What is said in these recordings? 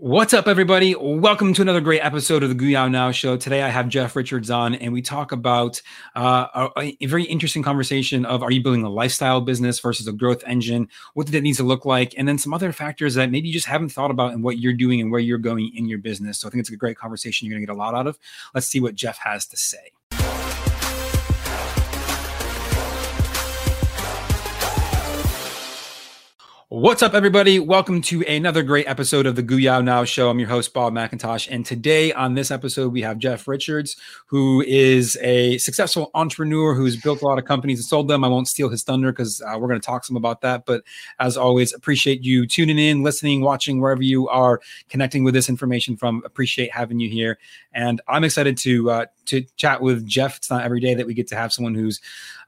What's up, everybody? Welcome to another great episode of the Guyao Now Show. Today, I have Jeff Richards on, and we talk about uh, a, a, very interesting conversation of are you building a lifestyle business versus a growth engine? What did it need to look like? And then some other factors that maybe you just haven't thought about in what you're doing and where you're going in your business. So I think it's a great conversation. You're going to get a lot out of. Let's see what Jeff has to say. What's up, everybody? Welcome to another great episode of the Guyao Now Show. I'm your host, Bob McIntosh. And today on this episode, we have Jeff Richards, who is a successful entrepreneur who's built a lot of companies and sold them. I won't steal his thunder because uh, we're going to talk some about that. But as always, appreciate you tuning in, listening, watching, wherever you are connecting with this information from. Appreciate having you here. And I'm excited to uh, to chat with Jeff. It's not every day that we get to have someone who's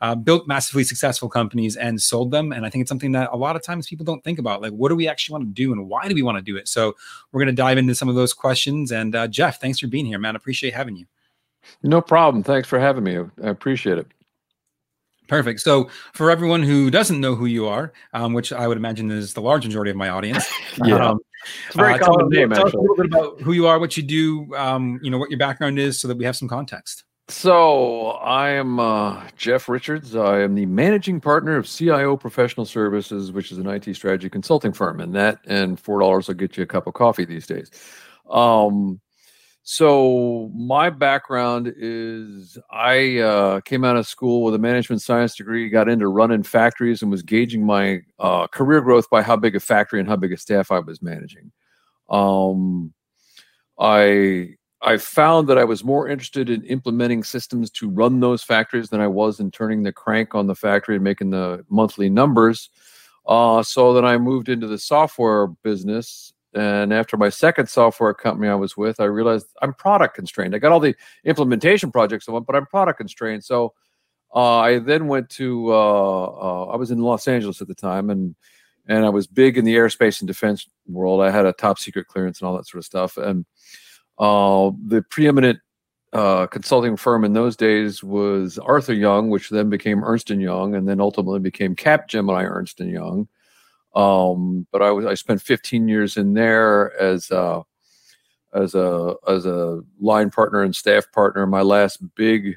uh, built massively successful companies and sold them. And I think it's something that a lot of times people don't think about. Like, what do we actually want to do and why do we want to do it? So we're going to dive into some of those questions. And uh, Jeff, thanks for being here, man. I Appreciate having you. No problem. Thanks for having me. I appreciate it. Perfect. So, for everyone who doesn't know who you are, um, which I would imagine is the large majority of my audience, yeah, um, it's very uh, common tell, name. Tell actually. us a little bit about who you are, what you do, um, you know, what your background is, so that we have some context. So, I am uh, Jeff Richards. I am the managing partner of CIO Professional Services, which is an IT strategy consulting firm, and that and four dollars will get you a cup of coffee these days. Um, so my background is I uh, came out of school with a management science degree, got into running factories, and was gauging my uh, career growth by how big a factory and how big a staff I was managing. Um, I I found that I was more interested in implementing systems to run those factories than I was in turning the crank on the factory and making the monthly numbers. Uh, so then I moved into the software business and after my second software company I was with, I realized I'm product constrained. I got all the implementation projects I want, but I'm product constrained. So uh, I then went to uh, uh, I was in Los Angeles at the time, and and I was big in the aerospace and defense world. I had a top secret clearance and all that sort of stuff. And uh, the preeminent uh, consulting firm in those days was Arthur Young, which then became Ernst and Young, and then ultimately became Capgemini Ernst and Young. Um, but I was I spent 15 years in there as a, as a as a line partner and staff partner. My last big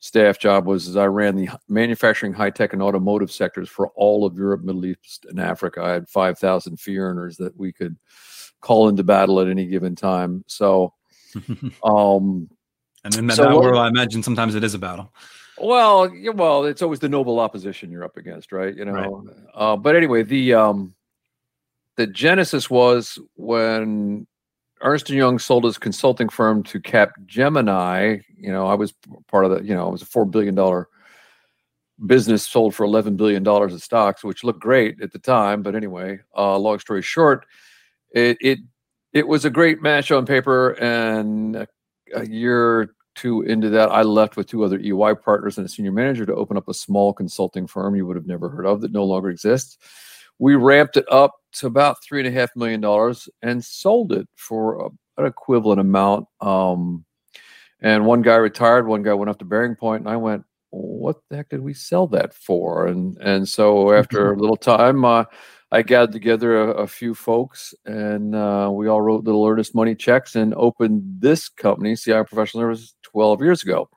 staff job was as I ran the manufacturing, high tech, and automotive sectors for all of Europe, Middle East, and Africa. I had 5,000 fee earners that we could call into battle at any given time. So, um, and in that so, I imagine sometimes it is a battle. Well, well, it's always the noble opposition you're up against, right? You know. Right. Uh, but anyway, the um, the genesis was when Ernst and Young sold his consulting firm to Cap Gemini. You know, I was part of the. You know, it was a four billion dollar business sold for eleven billion dollars in stocks, which looked great at the time. But anyway, uh, long story short, it it it was a great match on paper, and a, a year two into that, I left with two other EY partners and a senior manager to open up a small consulting firm you would have never heard of that no longer exists. We ramped it up to about three and a half million dollars and sold it for a, an equivalent amount. Um, and one guy retired, one guy went off to BearingPoint, and I went, "What the heck did we sell that for?" And and so after a little time, uh, I gathered together a, a few folks and uh, we all wrote little earnest money checks and opened this company, CI Professional Services, 12 years ago.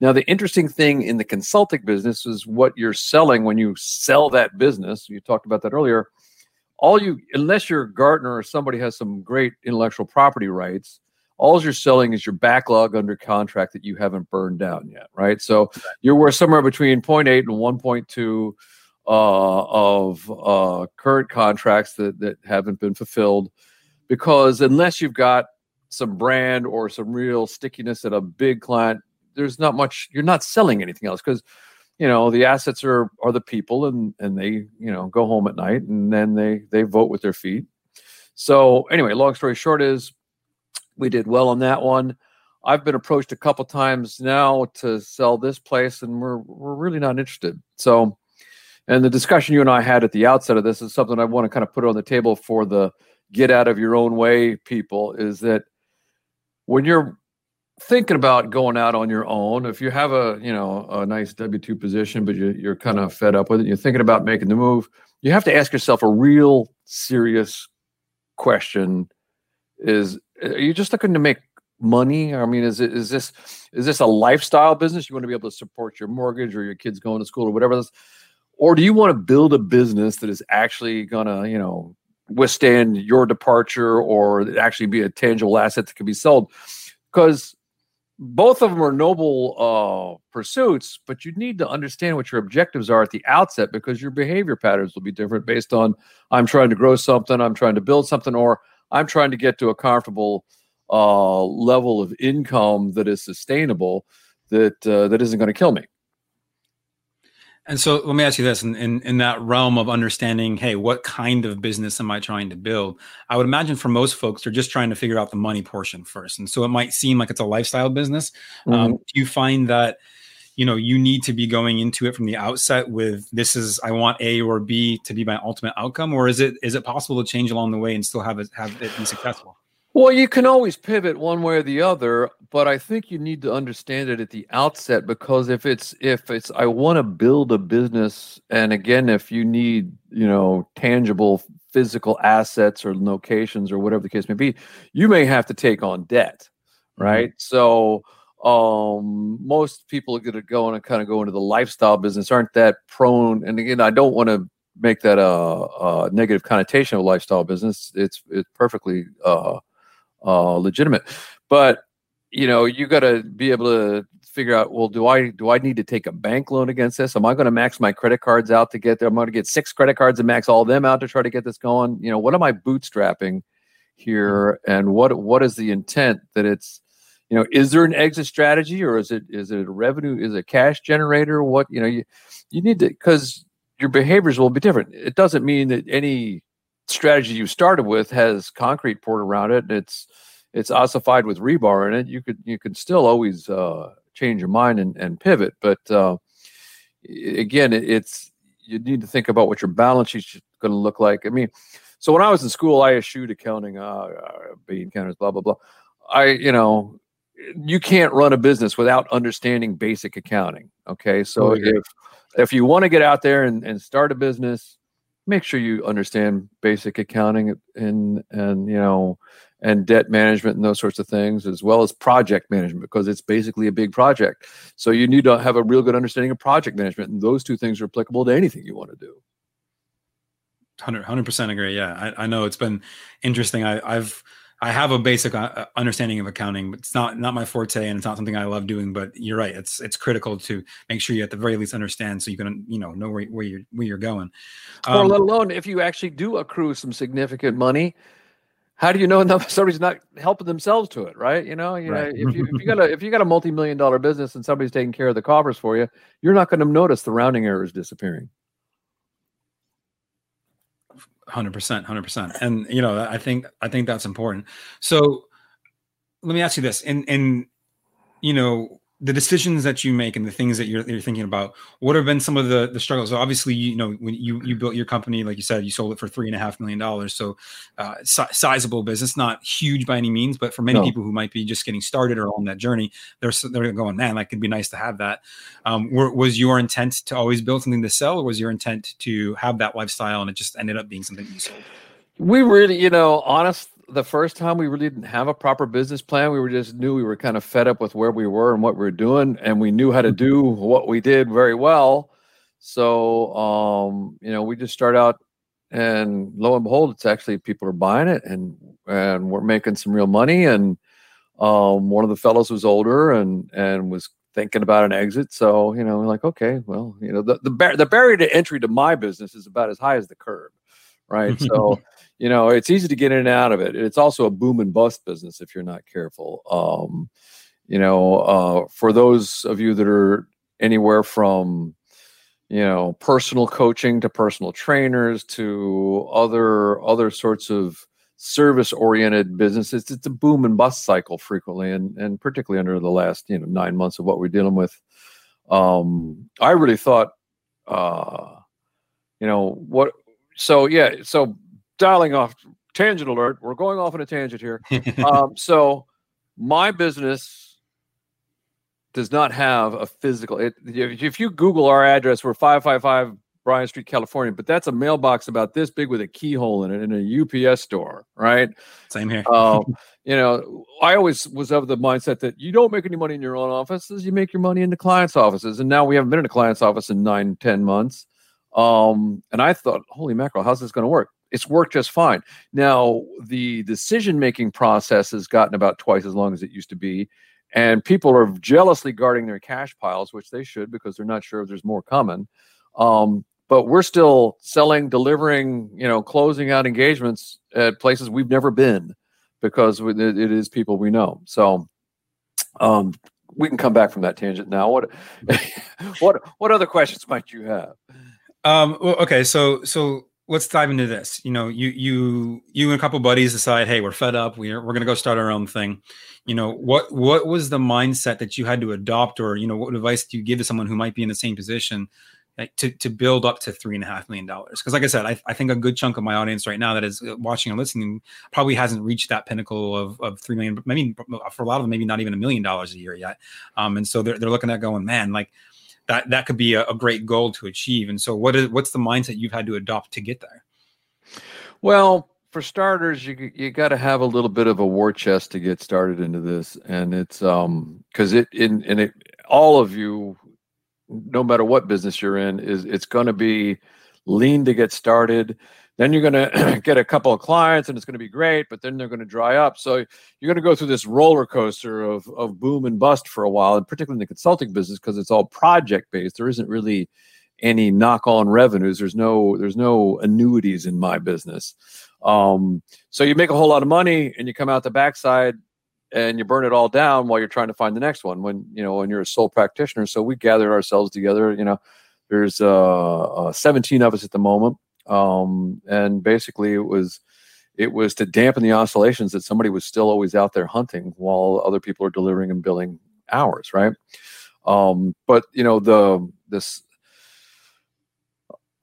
Now, the interesting thing in the consulting business is what you're selling when you sell that business. You talked about that earlier. All you, unless you're a Gartner or somebody has some great intellectual property rights, all you're selling is your backlog under contract that you haven't burned down yet, right? So you're worth somewhere between 0.8 and 1.2 uh, of uh, current contracts that, that haven't been fulfilled. Because unless you've got some brand or some real stickiness at a big client, there's not much, you're not selling anything else. Because you know the assets are are the people and and they you know go home at night and then they they vote with their feet. So anyway long story short is we did well on that one. I've been approached a couple times now to sell this place and we're we're really not interested. So and the discussion you and I had at the outset of this is something I want to kind of put on the table for the get out of your own way people is that when you're thinking about going out on your own, if you have a you know a nice W two position, but you, you're kind of fed up with it, you're thinking about making the move, you have to ask yourself a real serious question: is are you just looking to make money? I mean, is it is this is this a lifestyle business? You want to be able to support your mortgage or your kids going to school or whatever this, or do you want to build a business that is actually gonna, you know, withstand your departure or actually be a tangible asset that can be sold? Because both of them are noble uh, pursuits, but you need to understand what your objectives are at the outset because your behavior patterns will be different based on I'm trying to grow something, I'm trying to build something, or I'm trying to get to a comfortable uh, level of income that is sustainable that uh, that isn't going to kill me. And so let me ask you this in, in, in that realm of understanding, hey, what kind of business am I trying to build? I would imagine for most folks, they're just trying to figure out the money portion first. And so it might seem like it's a lifestyle business. Um, mm-hmm. Um, do you find that you know you need to be going into it from the outset with this is I want A or B to be my ultimate outcome, or is it is it possible to change along the way and still have it have it be successful? Well, you can always pivot one way or the other, but I think you need to understand it at the outset because if it's if it's I want to build a business and again if you need, you know, tangible physical assets or locations or whatever the case may be, you may have to take on debt, mm-hmm. right? Mm-hmm. So um most people are going to go and kind of go into the lifestyle business aren't that prone and again i don't want to make that a, a, negative connotation of lifestyle business it's it's perfectly uh uh, legitimate. But you know, you got to be able to figure out. Well, do I do I need to take a bank loan against this? Am I going to max my credit cards out to get there? I'm going to get six credit cards and max all of them out to try to get this going. You know, what am I bootstrapping here, and what what is the intent that it's you know is there an exit strategy or is it is it a revenue is it a cash generator what you know you you need to because your behaviors will be different it doesn't mean that any strategy you started with has concrete poured around it. and It's it's ossified with rebar in it. You could you could still always uh, change your mind and, and pivot, but uh, again, it's you need to think about what your balance sheet's going to look like. I mean, so when I was in school, I eschewed accounting, uh, uh being counters, blah blah blah. I you know you can't run a business without understanding basic accounting. Okay, so oh, if if you want to get out there and, and start a business make sure you understand basic accounting and and you know and debt management and those sorts of things as well as project management because it's basically a big project. So you need to have a real good understanding of project management and those two things are applicable to anything you want to do 100 percent agree yeah. I, I know it's been interesting. I, i've I have a basic uh, understanding of accounting, but it's not not my forte, and it's not something I love doing. But you're right; it's it's critical to make sure you at the very least understand, so you can you know know where, where you're where you're going. Um, or let alone if you actually do accrue some significant money, how do you know enough somebody's not helping themselves to it? Right? You know, you right. know if you if you got a if you got a multi million dollar business and somebody's taking care of the coffers for you, you're not going to notice the rounding errors disappearing. Hundred percent, hundred percent, and you know, I think I think that's important. So, let me ask you this: in in you know, the decisions that you make and the things that you're, you're thinking about what have been some of the the struggles? So obviously you know when you you built your company like you said you sold it for three and a half million dollars. So uh, si- sizable business not huge by any means but for many no. people who might be just getting started or on that journey they're they're going man that could be nice to have that. Um, were, was your intent to always build something to sell or was your intent to have that lifestyle and it just ended up being something you sold? We really you know honest the first time we really didn't have a proper business plan. We were just knew we were kind of fed up with where we were and what we were doing, and we knew how to do what we did very well. So, um, you know, we just start out, and lo and behold, it's actually people are buying it, and and we're making some real money. And um, one of the fellows was older and and was thinking about an exit. So, you know, like, okay, well, you know, the the, bar- the barrier to entry to my business is about as high as the curb, right? So you know, it's easy to get in and out of it. It's also a boom and bust business if you're not careful. Um, you know, uh, for those of you that are anywhere from, you know, personal coaching to personal trainers to other other sorts of service oriented businesses, it's a boom and bust cycle frequently, and and particularly under the last you know nine months of what we're dealing with. Um, I really thought, uh, you know, what. So yeah, so dialing off tangent alert. We're going off on a tangent here. um, so my business does not have a physical. It, if you Google our address, we're five five five Bryant Street, California, but that's a mailbox about this big with a keyhole in it in a UPS store, right? Same here. uh, you know, I always was of the mindset that you don't make any money in your own offices, you make your money in the clients' offices. And now we haven't been in a client's office in nine, ten months. Um, and I thought, holy mackerel, how's this going to work? It's worked just fine. Now, the decision making process has gotten about twice as long as it used to be. And people are jealously guarding their cash piles, which they should because they're not sure if there's more coming. Um, but we're still selling, delivering, you know, closing out engagements at places we've never been because it is people we know. So, um, we can come back from that tangent now. What, what, what other questions might you have? Um, okay, so so let's dive into this. You know, you you you and a couple buddies decide, hey, we're fed up. We're we're gonna go start our own thing. You know, what what was the mindset that you had to adopt, or you know, what advice do you give to someone who might be in the same position? Like, to, to build up to three and a half million dollars because like i said I, I think a good chunk of my audience right now that is uh, watching and listening probably hasn't reached that pinnacle of, of three million maybe for a lot of them maybe not even a million dollars a year yet um, and so they're, they're looking at going man like that that could be a, a great goal to achieve. And so, what is what's the mindset you've had to adopt to get there? Well, for starters, you you got to have a little bit of a war chest to get started into this, and it's um because it in and it all of you, no matter what business you're in, is it's going to be lean to get started. Then you're going to get a couple of clients and it's going to be great, but then they're going to dry up. So you're going to go through this roller coaster of, of boom and bust for a while, and particularly in the consulting business because it's all project based. There isn't really any knock on revenues. There's no there's no annuities in my business. Um, so you make a whole lot of money and you come out the backside and you burn it all down while you're trying to find the next one when you know when you're a sole practitioner. So we gathered ourselves together. You know, there's uh, uh 17 of us at the moment um, and basically it was it was to dampen the oscillations that somebody was still always out there hunting while other people are delivering and billing hours right? Um, but you know the this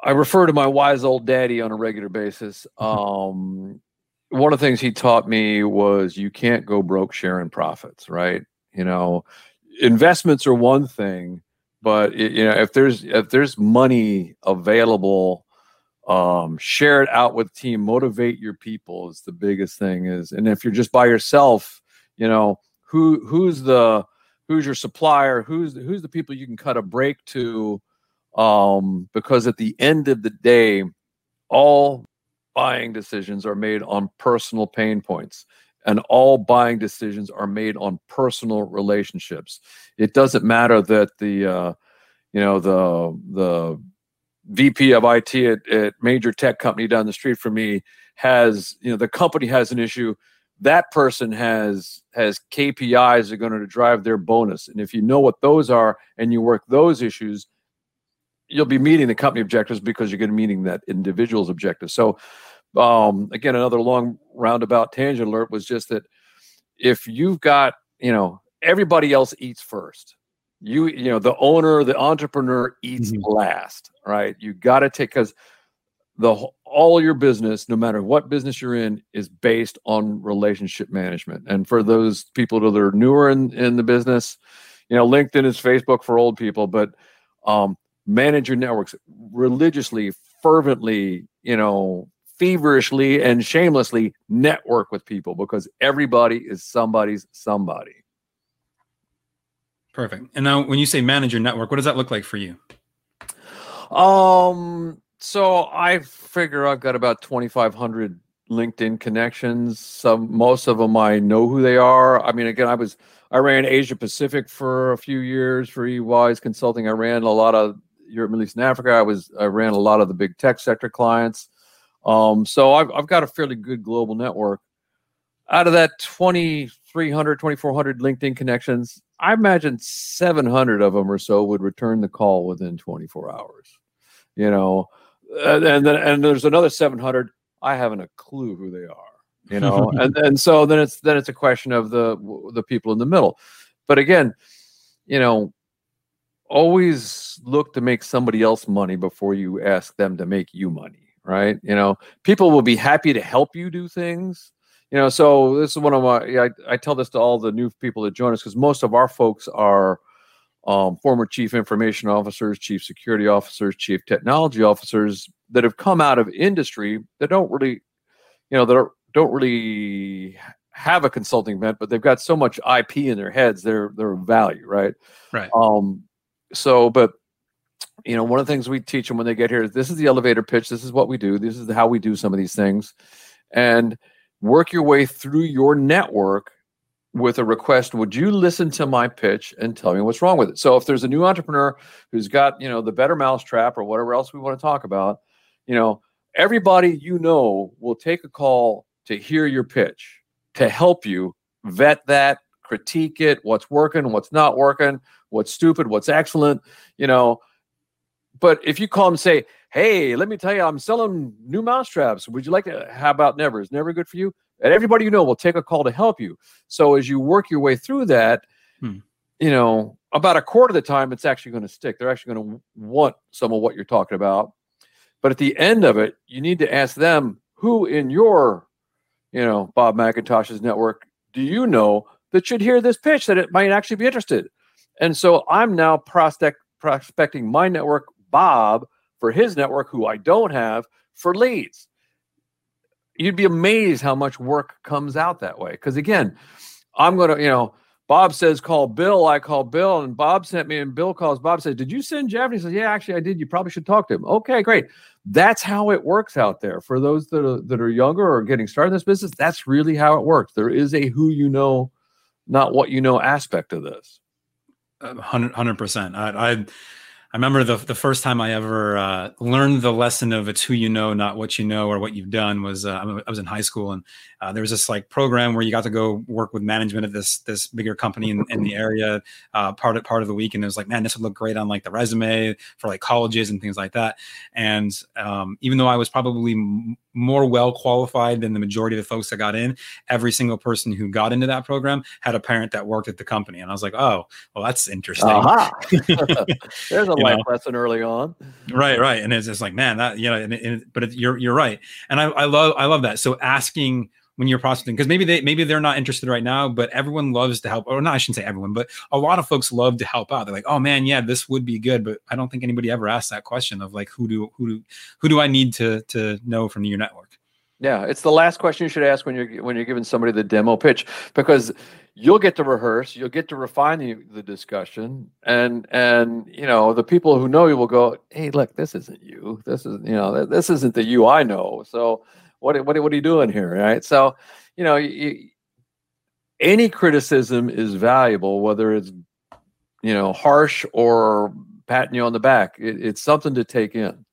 i refer to my wise old daddy on a regular basis. Um, one of the things he taught me was you can't go broke sharing profits right? You know investments are one thing but you know if there's if there's money available um, share it out with team motivate your people is the biggest thing is and if you're just by yourself you know who who's the who's your supplier? Who's who's the people you can cut a break to? Um, because at the end of the day all buying decisions are made on personal pain points and all buying decisions are made on personal relationships. It doesn't matter that the uh, you know the the VP of IT at, at major tech company down the street from me has, you know, the company has an issue. That person has has KPIs that are going to drive their bonus. And if you know what those are and you work those issues, you'll be meeting the company objectives because you're going to be meeting that individual's objective. So um, again, another long roundabout tangent alert was just that if you've got, you know, everybody else eats first you you know the owner the entrepreneur eats mm-hmm. last right? You got to take because the all your business no matter what business you're in is based on relationship management. And for those people that are newer in, in the business you know linkedin is facebook for old people but um, manage your networks religiously fervently you know feverishly and shamelessly network with people because everybody is somebody's somebody Perfect. And now, when you say manager network, what does that look like for you? Um, so I figure I've got about 2,500 LinkedIn connections. Some, most of them I know who they are. I mean, again, I was, I ran Asia Pacific for a few years for EY's consulting. I ran a lot of Europe, Middle East, and Africa. I was, I ran a lot of the big tech sector clients. Um, so I've, I've got a fairly good global network. Out of that 2,300, 2,400 LinkedIn connections, I imagine 700 of them or so would return the call within 24 hours. You know, and then and there's another 700 I haven't a clue who they are. You know, and and so then it's then it's a question of the the people in the middle. But again, you know, always look to make somebody else money before you ask them to make you money, right? You know, people will be happy to help you do things you know so this is one of my i, I tell this to all the new people that join us because most of our folks are um, former chief information officers, chief security officers, chief technology officers that have come out of industry that don't really, you know, that don't really have a consulting bent, but they've got so much IP in their heads, they're they're value, right? Right. Um, so, but you know, one of the things we teach them when they get here is this is the elevator pitch. This is what we do. This is how we do some of these things, and work your way through your network with a request would you listen to my pitch and tell me what's wrong with it? So if there's a new entrepreneur who's got you know the better mousetrap or whatever else we want to talk about you know everybody you know will take a call to hear your pitch to help you vet that critique it what's working what's not working what's stupid what's excellent you know. But if you call them say hey let me tell you i'm selling new mousetraps would you like to how about never is never good for you and everybody you know will take a call to help you. So as you work your way through that, hmm. you know, about a quarter of the time, it's actually going to stick. They're actually going to want some of what you're talking about. But at the end of it, you need to ask them who in your, you know, Bob McIntosh's network do you know that should hear this pitch that it might actually be interested. And so I'm now prospect prospecting my network, Bob, for his network, who I don't have, for leads you'd be amazed how much work comes out that way. Because again, I'm gonna, you know, Bob says call Bill, I call Bill, and Bob sent me, and Bill calls Bob says, Did you send Jeff? And he says, Yeah, actually I did. You probably should talk to him. Okay, great. That's how it works out there. For those that are that are younger or getting started in this business, that's really how it works. There is a who you know, not what you know aspect of this. Hundred percent. I, I I remember the the first time I ever uh, learned the lesson of it's who you know, not what you know or what you've done was uh, I was in high school and uh, there was this like program where you got to go work with management of this this bigger company in, in the area uh, part of part of the week. And it was like man this would look great on like the resume for like colleges and things like that. And um, even though I was probably more well qualified than the majority of the folks that got in. Every single person who got into that program had a parent that worked at the company, and I was like, oh, well, that's interesting. Uh-huh. There's a life know? lesson early on. Right, right, and it's just like, man, that you know, and, and, but it, you're you're right, and I, I love I love that. So asking when you're prospecting because maybe they maybe they're not interested right now but everyone loves to help or not i shouldn't say everyone but a lot of folks love to help out. They're like oh man yeah this would be good but i don't think anybody ever asked that question of like who do who do who do i need to to know from your network? Yeah it's the last question you should ask when you're when you're giving somebody the demo pitch because you'll get to rehearse you'll get to refine the, the discussion and and you know the people who know you will go hey look this isn't you. This is you know this isn't the you i know. So what what what are you doing here, right? So, you know, you, any criticism is valuable, whether it's you know harsh or patting you on the back. It, it's something to take in.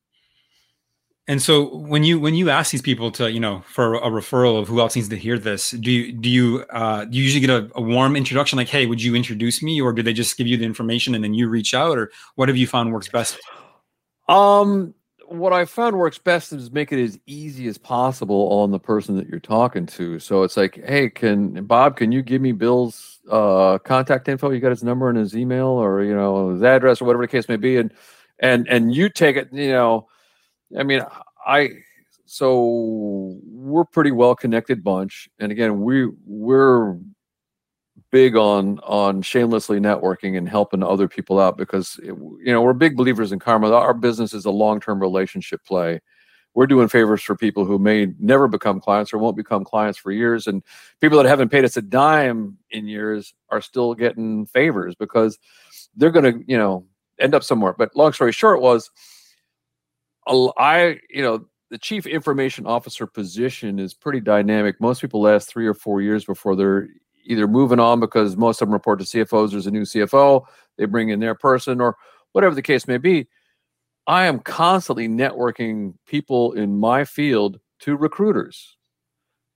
And so when you when you ask these people to you know for a referral of who else needs to hear this, do you do you uh, do you usually get a, a, warm introduction like, hey, would you introduce me, or do they just give you the information and then you reach out, or what have you found works best? Um, what I found works best is make it as easy as possible on the person that you're talking to. So it's like, hey, can Bob, can you give me Bill's uh, contact info? You got his number and his email, or you know his address, or whatever the case may be, and and and you take it. You know, I mean, I so we're pretty well connected bunch, and again, we we're big on on shamelessly networking and helping other people out because eh, it, you know we're big believers in karma. Our business is a long term relationship play. We're doing favors for people who may never become clients or won't become clients for years, and people that haven't paid us a dime in years are still getting favors because they're going to you know end up somewhere. But long story short was, I you know the chief information officer position is pretty dynamic. Most people last three or four years before they're either moving on because most of them report to CFOs. There's a new CFO. They bring in their person or whatever the case may be. I am constantly networking people in my field to recruiters.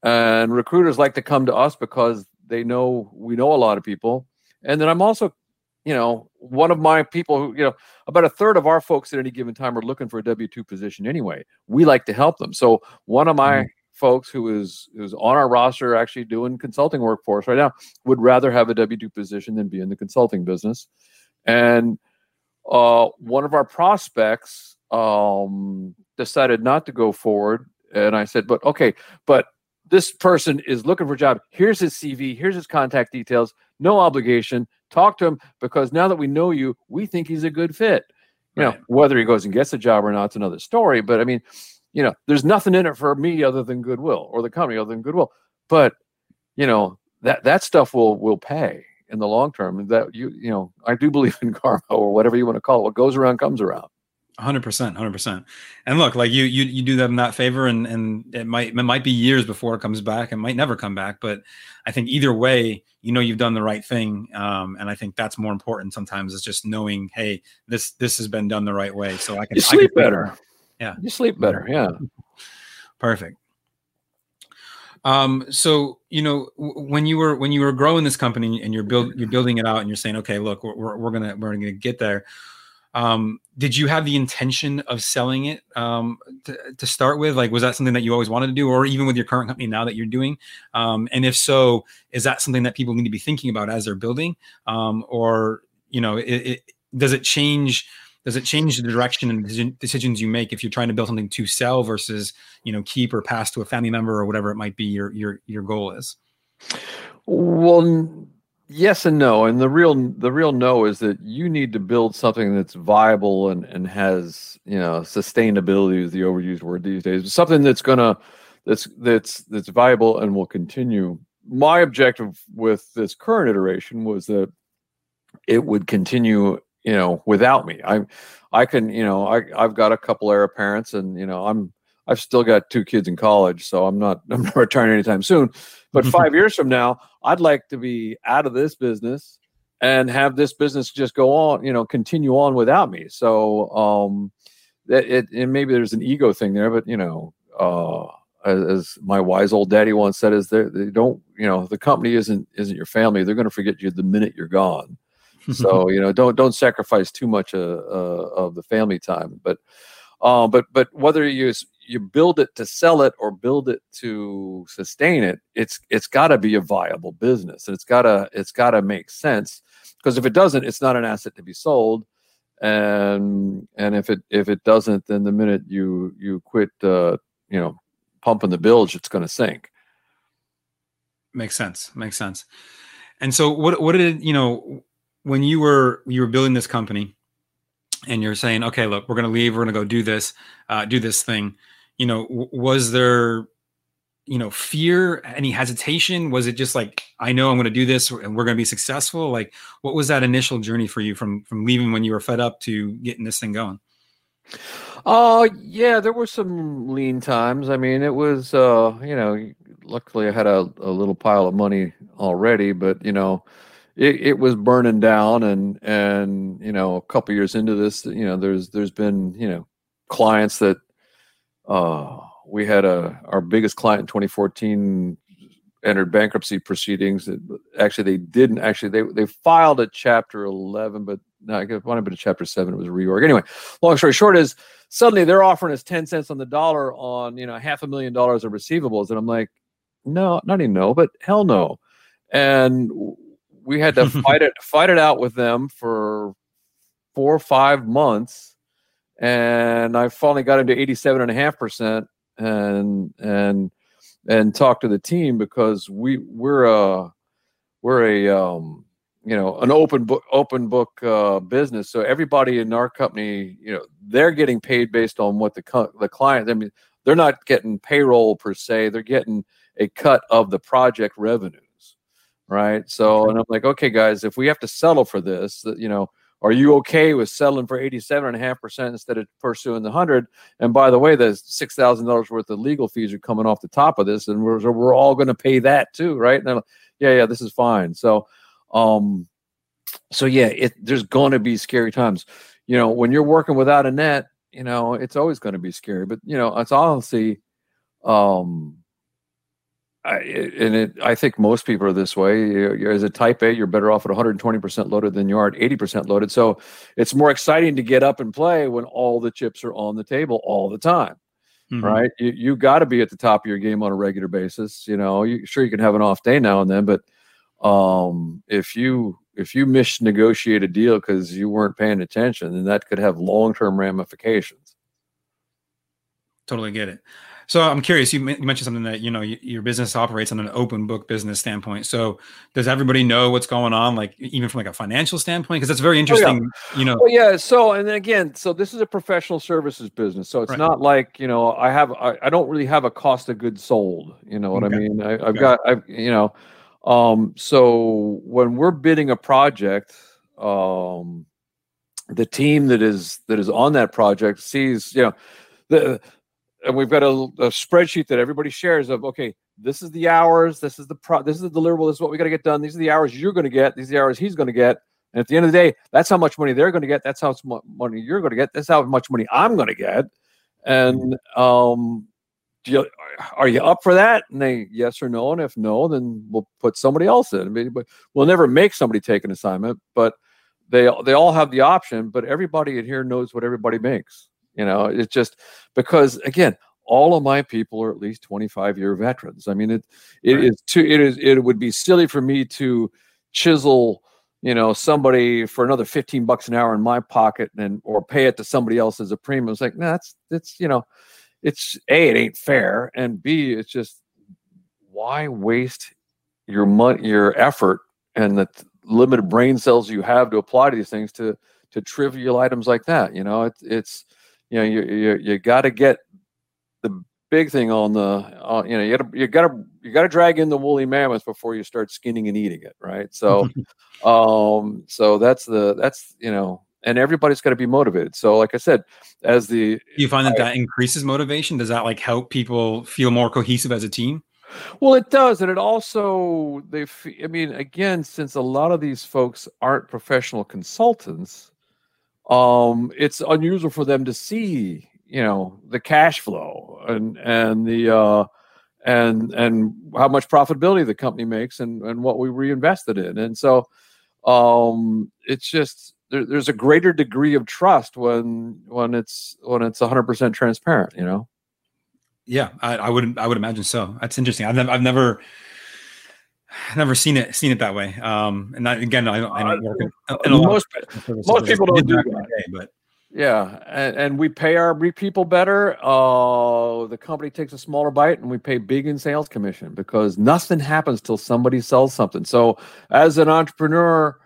And recruiters like to come to us because they know we know a lot of people. And then I'm also, you know, one of my people who, you know, about a third of our folks at any given time are looking for a W 2 position anyway. We like to help them. So one of my mm-hmm folks who is who's on our roster actually doing consulting work for us right now would rather have a W two position than be in the consulting business. And uh, one of our prospects um, decided not to go forward, and I said, "But okay, but this person is looking for a job. Here's his CV. Here's his contact details. No obligation. talk to him because now that we know you, we think he's a good fit. You Right. know, whether he goes and gets a job or not, it's another story. But I mean, you know, there's nothing in it for me other than goodwill or the company other than goodwill. But you know, that that stuff will will pay in the long term. That you you know, I do believe in karma or whatever you want to call it. What goes around comes around. Hundred percent, hundred percent. And look, like you, you, you do them that favor, and and it might it might be years before it comes back. It might never come back. But I think either way, you know, you've done the right thing. Um, and I think that's more important. Sometimes is just knowing, hey, this this has been done the right way, so I can You I can sleep better. Yeah. You sleep better. Yeah. Perfect. Um, so you know when you were when you were growing this company and you're build you're building it out and you're saying, okay, look, we're, we're, we're gonna we're gonna get there. Um, did you have the intention of selling it um, to, to start with? Like, was that something that you always wanted to do, or even with your current company now that you're doing? Um, and if so, is that something that people need to be thinking about as they're building, um, or you know, it, it, does it change? Does it change the direction and decisions you make if you're trying to build something to sell versus you know keep or pass to a family member or whatever it might be your your your goal is? Well, yes and no. And the real the real no is that you need to build something that's viable and and has you know sustainability is the overused word these days. Something that's gonna that's that's that's viable and will continue. My objective with this current iteration was that it would continue you know without me. I i can you know i i've got a couple heir parents and you know i'm i've still got two kids in college so i'm not i'm not retiring anytime soon. But five years from now i'd like to be out of this business and have this business just go on you know continue on without me. So um that it and maybe there's an ego thing there but you know uh as, as my wise old daddy once said is they they don't you know the company isn't isn't your family. They're going to forget you the minute you're gone so you know don't don't sacrifice too much uh, uh, of the family time but uh, but but whether you you build it to sell it or build it to sustain it it's it's got to be a viable business and it's got to it's got to make sense because if it doesn't it's not an asset to be sold and and if it if it doesn't then the minute you you quit uh you know pumping the bilge it's going to sink Makes sense. Makes sense. And so, what what did you know when you were you were building this company, and you're saying, okay, look, we're going to leave, we're going to go do this, uh, do this thing. You know, w- was there, you know, fear, any hesitation? Was it just like, I know I'm going to do this, and we're going to be successful? Like, what was that initial journey for you from from leaving when you were fed up to getting this thing going? Oh yeah, there were some lean times. I mean, it was uh, you know, luckily I had a, a little pile of money already, but you know, it, it was burning down and and you know, a couple years into this, you know, there's there's been, you know, clients that uh we had a our biggest client in 2014 entered bankruptcy proceedings. Actually they didn't actually they they filed a chapter 11, but no, I guess might have been chapter seven. It was a reorg. Anyway, long story short is suddenly they're offering us 10 cents on the dollar on you know half a million dollars of receivables and i'm like no not even no but hell no and we had to fight it fight it out with them for four or five months. And i finally got into 87 and a half percent and and and talked to the team because we we're a we're a um you know an open book open book uh, business. So everybody in our company you know they're getting paid based on what the co- the client i mean they're not getting payroll per se. They're getting a cut of the project revenues right? So and i'm like okay guys if we have to settle for this you know are you okay with settling for 87.5% instead of pursuing the 100 and by the way the $6000 worth of legal fees are coming off the top of this and we're, we're all going to pay that too right? And like, yeah yeah this is fine. So um so yeah it there's going to be scary times. You know when you're working without a net you know it's always going to be scary but you know it's honestly um I, and it, I think most people are this way. You're, you're- as a type A, you're better off at 120% loaded than you are at 80% loaded. So it's more exciting to get up and play when all the chips are on the table all the time Mhm. right? You you got to be at the top of your game on a regular basis. You know, you, sure you can have an off day now and then, but um, if you if you misnegotiate a deal because you weren't paying attention, then that could have long term ramifications. Totally get it. So I'm curious. You, mentioned something that you know your business operates on an open book business standpoint. So does everybody know what's going on, like even from like a financial standpoint? Because that's very interesting. Oh, yeah. You know. Well, yeah. So and then again, so this is a professional services business. So it's right. not like you know I have I, I, don't really have a cost of goods sold. You know what okay. I mean? I, have okay. got I've you know. Um, so when we're bidding a project, um, the team that is that is on that project sees you know the and we've got a, a, spreadsheet that everybody shares of okay this is the hours this is the pro this is the deliverable this is what we got to get done these are the hours you're going to get these are the hours he's going to get and at the end of the day that's how much money they're going to get that's how much money you're going to get that's how much money i'm going to get and um you, are you up for that? And they yes or no and if no then we'll put somebody else in mean, we'll never make somebody take an assignment but they they all have the option but everybody in here knows what everybody makes you know, it's just because again, all of my people are at least 25 year veterans. I mean, it it right. is too it is it would be silly for me to chisel, you know, somebody for another 15 bucks an hour in my pocket and or pay it to somebody else as a premium. It's like, no, nah, that's that's you know, it's a it ain't fair, and b it's just why waste your money, your effort, and the limited brain cells you have to apply to these things to to trivial items like that. You know, it's it's you know you you, you got to get the big thing on the uh, you know you got to you got to you got to drag in the woolly mammoth before you start skinning and eating it right? So um so that's the that's you know and everybody's got to be motivated. So like i said as the you find that I, that increases motivation? Does that like help people feel more cohesive as a team? Well it does and it also they i mean again since a lot of these folks aren't professional consultants um, it's unusual for them to see, you know, the cash flow and and the uh, and and how much profitability the company makes and and what we reinvested in, and so um, it's just there, there's a greater degree of trust when when it's when it's 100 percent transparent, you know. Yeah, I, I would I would imagine so. That's interesting. I've I've never never seen it seen it that way. Um, and that, again, I, I don't work in, in most most people don't do that, day, but yeah, and, and, we pay our people better. Uh, the company takes a smaller bite, and we pay big in sales commission because nothing happens till somebody sells something. So, as an entrepreneur,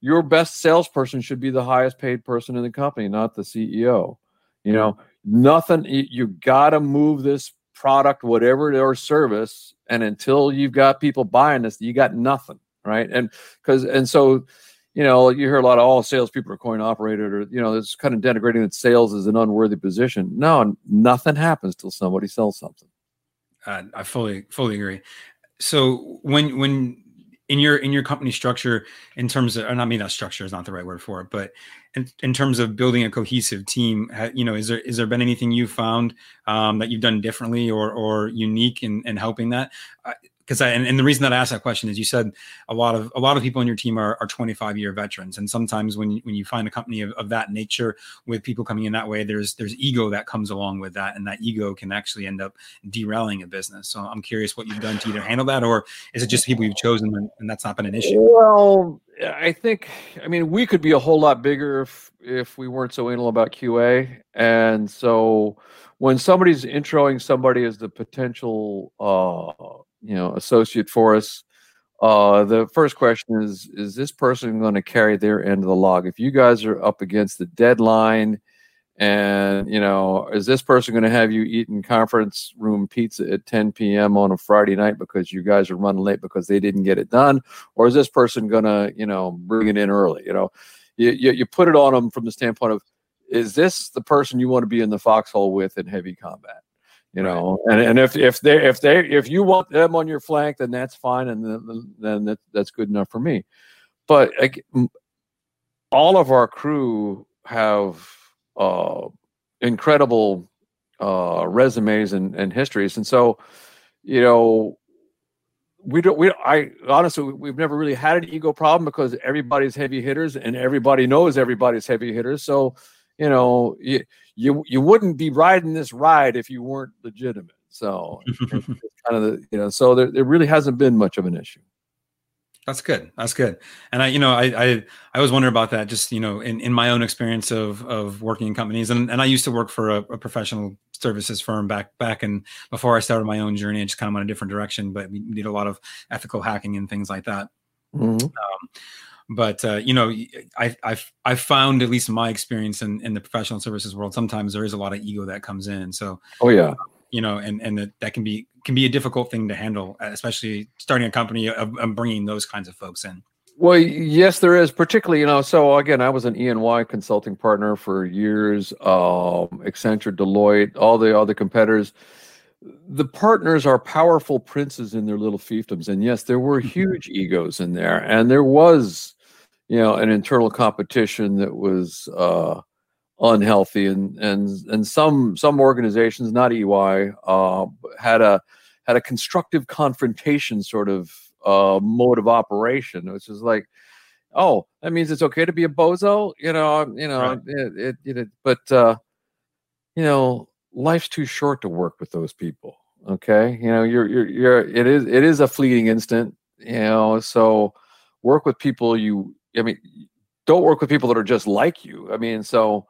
your best salesperson should be the highest paid person in the company, not the CEO. You know, nothing. You, you got to move this product, whatever or service, and until you've got people buying this, you got nothing, right? And because and so, you know, you hear a lot of all oh, salespeople are coin operated, or you know, it's kind of denigrating that sales is an unworthy position. No, nothing happens till somebody sells something. Uh, I fully fully agree. So when when in your in your company structure in terms of I mean that structure is not the right word for it, but in, in terms of building a cohesive team, you know, is there is there been anything you found um, that you've done differently or or unique in, in helping that? Because and, and, the reason that I asked that question is you said a lot of a lot of people in your team are, are 25 year veterans, and sometimes when you, when you find a company of, of that nature with people coming in that way, there's there's ego that comes along with that, and that ego can actually end up derailing a business. So I'm curious what you've done to either handle that, or is it just people you've chosen and, and that's not been an issue? Well, I think I mean we could be a whole lot bigger if if we weren't so anal about QA, and so when somebody's introing somebody as the potential uh, you know associate for us. Uh, the first question is is this person going to carry their end of the log? If you guys are up against the deadline and you know is this person going to have you eating conference room pizza at 10 p.m on a friday night because you guys are running late because they didn't get it done? Or is this person going to you know bring it in early? You know you, you, you put it on them from the standpoint of is this the person you want to be in the foxhole with in heavy combat you know and, and if if they if they if you want them on your flank then that's fine and then, then that, that's good enough for me. But all of our crew have uh, incredible uh, resumes and, and histories and so you know we don't we i honestly we've never really had an ego problem because everybody's heavy hitters and everybody knows everybody's heavy hitters so you know you you you wouldn't be riding this ride if you weren't legitimate. So kind of the you know so there, there really hasn't been much of an issue. That's good. That's good. And I, you know, I, I, I was wondering about that just, you know, in, in my own experience of, of working in companies and, and I used to work for a, a professional services firm back, back and before I started my own journey, I just kind of went a different direction, but we did a lot of ethical hacking and things like that. Mm-hmm. Um, but uh, you know, I, I've I've found at least in my experience in, in the professional services world, sometimes there is a lot of ego that comes in. So, oh yeah, you know, and and that, that can be can be a difficult thing to handle, especially starting a company of, of bringing those kinds of folks in. Well, yes, there is. Particularly, you know, so again, I was an E&Y consulting partner for years. Um, Accenture, Deloitte, all the other competitors. The partners are powerful princes in their little fiefdoms, and yes, there were huge egos in there, and there was, you know, an internal competition that was uh, unhealthy and and and some some organizations not EY uh, had a had a constructive confrontation sort of uh, mode of operation. Which is like oh that means it's okay to be a bozo? You know you know right. it, it, it, but uh, you know life's too short to work with those people okay? You know you're you're you're it is it is a fleeting instant you know? So work with people you i mean don't work with people that are just like you i mean so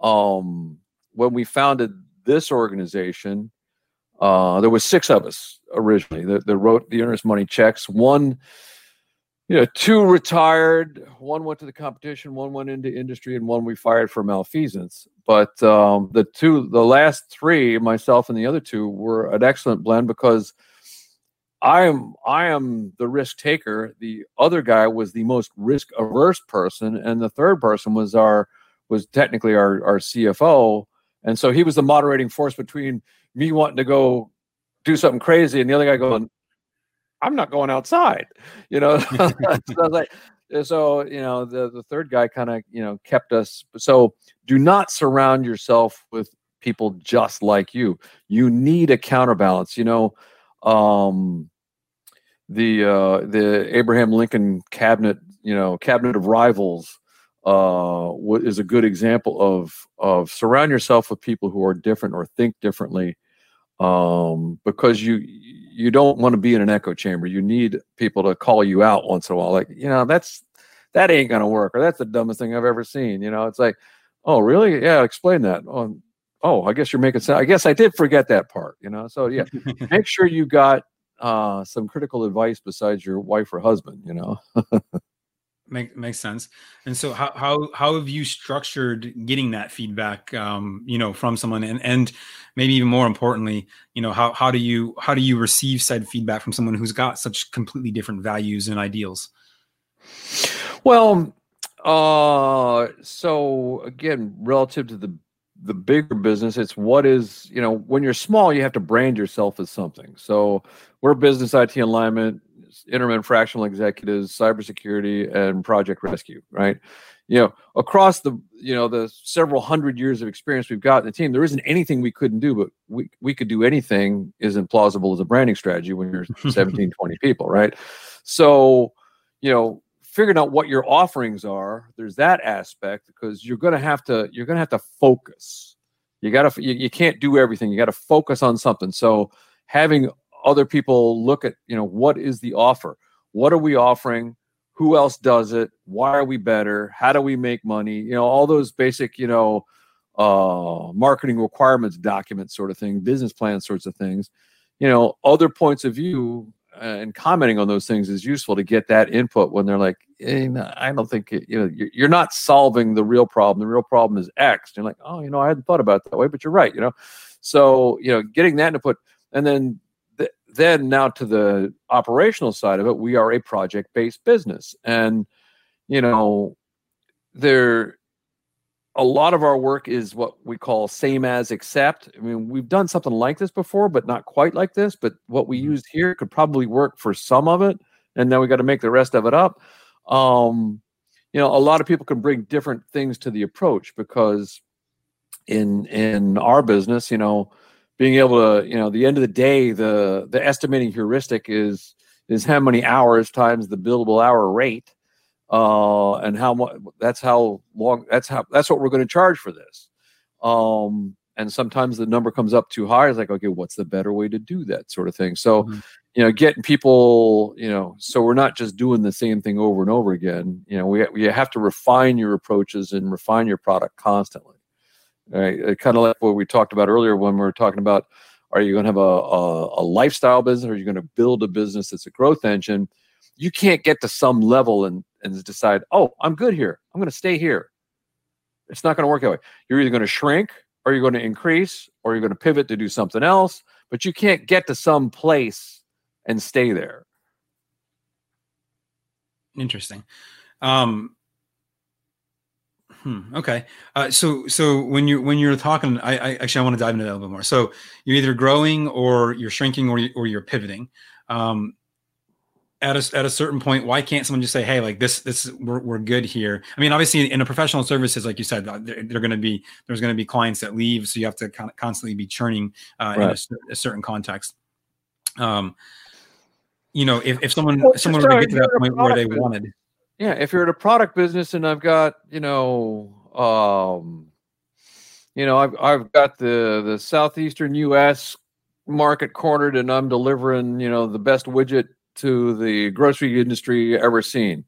um, when we founded this organization, uh, there was six of us originally that, that wrote the earnest money checks. One, you know, two retired. One went to the competition. One went into industry, and one we fired for malfeasance. But um, the two, the last three, myself and the other two, were an excellent blend because I am I am the risk taker. The other guy was the most risk averse person, and the third person was our was technically our, our CFO. And so he was the moderating force between me wanting to go do something crazy and the other guy going, I'm not going outside, you know. so like, so you know, the the third guy kind of you know kept us. So do not surround yourself with people just like you. You need a counterbalance. You know, um, the uh, the Abraham Lincoln cabinet, you know, cabinet of rivals uh, is a good example of of surround yourself with people who are different or think differently, um, because you you don't want to be in an echo chamber. You need people to call you out once in a while, like you know that's that ain't gonna work, or that's the dumbest thing I've ever seen. You know, it's like, oh really? Yeah, explain that. Oh, oh, I guess you're making sense. I guess I did forget that part. You know, so yeah, make sure you got uh, some critical advice besides your wife or husband. You know. Make, makes sense. And so how, how, how have you structured getting that feedback, um, you know, from someone and, and maybe even more importantly, you know, how, how do you, how do you receive said feedback from someone who's got such completely different values and ideals? Well, uh, so again, relative to the, the bigger business, it's what is, you know, when you're small, you have to brand yourself as something. So we're business IT alignment, interim fractional executives, cybersecurity, and project rescue, right? You know, across the you know the several hundred years of experience we've got in the team, there isn't anything we couldn't do, but we we could do anything isn't plausible as a branding strategy when you're 17, 20 people, right? So, you know, figuring out what your offerings are, there's that aspect because you're gonna have to you're gonna have to focus. You gotta you, you can't do everything. You got to focus on something. So having other people look at you know what is the offer what are we offering who else does it why are we better how do we make money you know all those basic you know uh marketing requirements documents sort of thing business plan sorts of things you know other points of view uh, and commenting on those things is useful to get that input when they're like eh, i don't think it, you know you're not solving the real problem. The real problem is x. And you're like oh you know i hadn't thought about that way but you're right you know? So you know getting that input and then then now to the operational side of it, we are a project based business. And, you know, there, a lot of our work is what we call same as except. I mean, we've done something like this before, but not quite like this. But what we mm-hmm. used here could probably work for some of it. And then we got to make the rest of it up. Um, you know, a lot of people can bring different things to the approach because in in our business, you know, being able to, you know, the end of the day, the the estimating heuristic is is how many hours times the billable hour rate, uh, and how much. That's how long. That's how. That's what we're going to charge for this. Um, and sometimes the number comes up too high. It's like, okay, what's the better way to do that sort of thing? So, mm-hmm. you know, getting people, you know, so we're not just doing the same thing over and over again. You know, we we have to refine your approaches and refine your product constantly. Right? Kind of like what we talked about earlier when we were talking about, are you going to have a, a, a lifestyle business or are you going to build a business that's a growth engine? You can't get to some level and and decide, oh, I'm good here. I'm going to stay here. It's not going to work that way. You're either going to shrink or you're going to increase or you're going to pivot to do something else, but you can't get to some place and stay there. Interesting. Um, hmm, okay. Uh, so, so when you when you're talking, I, I actually I want to dive into that a little bit more. So you're either growing or you're shrinking or you, or you're pivoting. Um, at a, at a certain point why can't someone just say hey like this this we're, we're good here i mean obviously in a professional services like you said uh, they're, they're going to be there's going to be clients that leave so you have to kind of constantly be churning uh, right. in a, a, certain context um you know if, if someone well, someone were to get to that point where they business. wanted yeah if you're at a product business and i've got you know um you know i've, I've got the the southeastern us market cornered and i'm delivering you know the best widget to the grocery industry ever seen.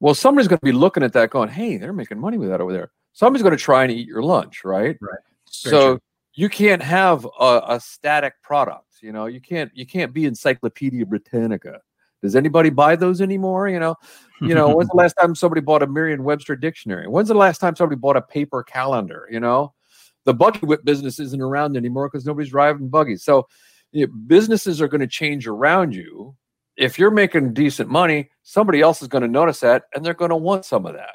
Well, somebody's going to be looking at that going, hey, they're making money with that over there. Somebody's going to try and eat your lunch, right? Right. so true. you can't have a, a, static product. You know, you can't you can't be Encyclopedia Britannica. Does anybody buy those anymore? You know, you know, when's the last time somebody bought a Merriam-Webster dictionary? When's the last time somebody bought a paper calendar? You know, the buggy whip business isn't around anymore because nobody's driving buggies. So you know, businesses are going to change around you if you're making decent money, somebody else is going to notice that and they're going to want some of that.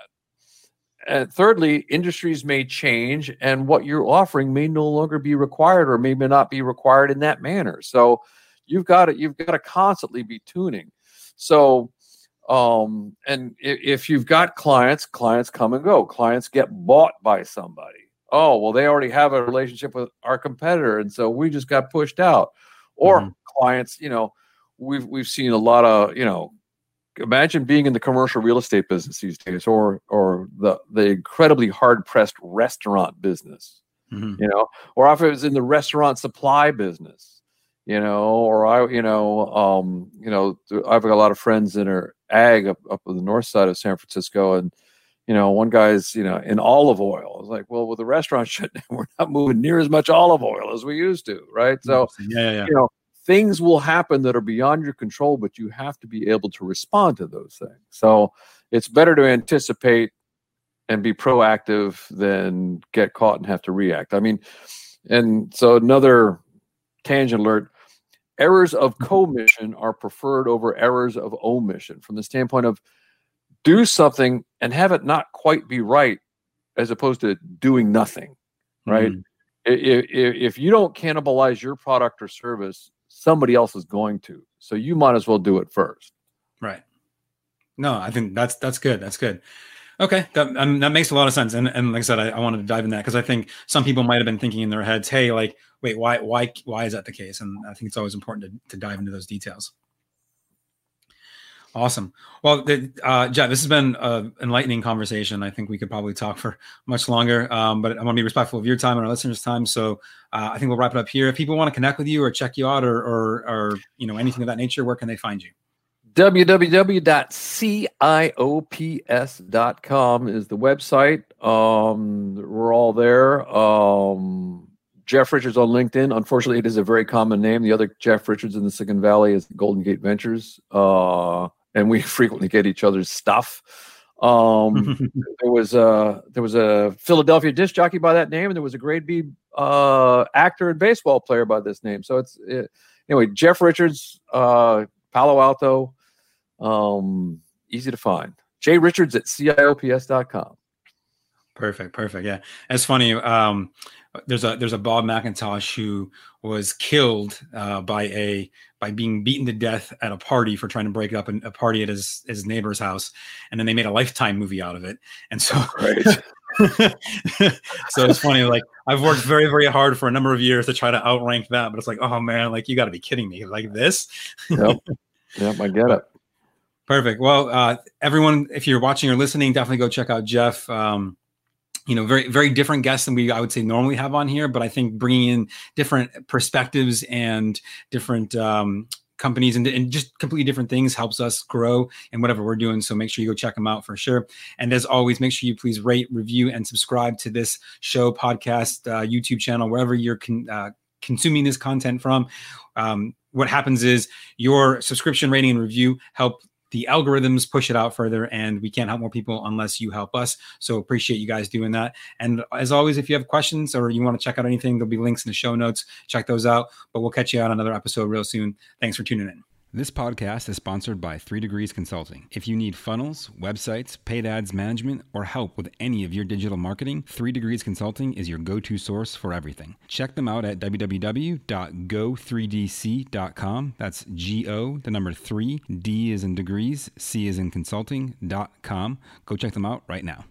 And thirdly, industries may change and what you're offering may no longer be required or may not be required in that manner. So you've got to you've got to constantly be tuning. So um and if you've got clients, clients come and go. Clients get bought by somebody. Oh, well they already have a relationship with our competitor and so we just got pushed out. Or mm-hmm. clients, you know, we've we've seen a lot of you know imagine being in the commercial real estate business these days or or the the incredibly hard pressed restaurant business mm-hmm. you know or if it was in the restaurant supply business you know or i you know um you know i've got a lot of friends in are ag up, up on the north side of san francisco and you know one guy's you know in olive oil it's like well with the restaurant shut we're not moving near as much olive oil as we used to right so yeah, yeah, yeah. you know things will happen that are beyond your control, but you have to be able to respond to those things. So it's better to anticipate and be proactive than get caught and have to react. I mean, and so another tangent alert errors of mm-hmm. commission are preferred over errors of omission from the standpoint of do something and have it not quite be right as opposed to doing nothing right mm-hmm. if, if you don't cannibalize your product or service somebody else is going to. So you might as well do it first. Right. No, I think that's that's good. That's good. Okay, that um, that makes a lot of sense. And and like I said, I, I wanted to dive in that because I think some people might have been thinking in their heads, "Hey, like, wait, why why why is that the case?" And I think it's always important to, to dive into those details. Awesome. Well, uh, Jeff, this has been an enlightening conversation. I think we could probably talk for much longer, um, but I want to be respectful of your time and our listeners' time. So uh, I think we'll wrap it up here. If people want to connect with you or check you out or, or, or you know, anything of that nature, where can they find you? www.ciops.com is the website. Um, we're all there. Um, Jeff Richards on LinkedIn. Unfortunately, it is a very common name. The other Jeff Richards in the Silicon Valley is Golden Gate Ventures. Uh, and we frequently get each other's stuff. Um, there was a there was a Philadelphia disc jockey by that name, and there was a grade B uh, actor and baseball player by this name. So it's it, anyway, Jeff Richards, uh, Palo Alto, um, easy to find. Jay Richards at ciops.com. Perfect, perfect. Yeah, it's funny. Um, there's a there's a Bob McIntosh who was killed uh, by a by being beaten to death at a party for trying to break up a party at his his neighbor's house, and then they made a lifetime movie out of it. And so, so it's funny. Like I've worked very very hard for a number of years to try to outrank that, but it's like, oh man, like you got to be kidding me, like this. yep, yep, I get it. Perfect. Well, uh, everyone, if you're watching or listening, definitely go check out Jeff. Um, you know very very different guests than we i would say normally have on here but i think bringing in different perspectives and different um, companies and, and, just completely different things helps us grow and whatever we're doing. So make sure you go check them out for sure. And as always make sure you please rate review and subscribe to this show podcast uh, youtube channel wherever you're con- uh, consuming this content from. Um, what happens is your subscription rating and review help the algorithms push it out further and we can't help more people unless you help us. So appreciate you guys doing that. And as always if you have questions or you want to check out anything there'll be links in the show notes. Check those out but we'll catch you on another episode real soon. Thanks for tuning in this podcast is sponsored by 3 Degrees Consulting. If you need funnels, websites, paid ads management, or help with any of your digital marketing, 3 Degrees Consulting is your go to source for everything. Check them out at www.go3dc.com. That's G O, the number 3, D is in degrees, C is in consulting.com. Go check them out right now.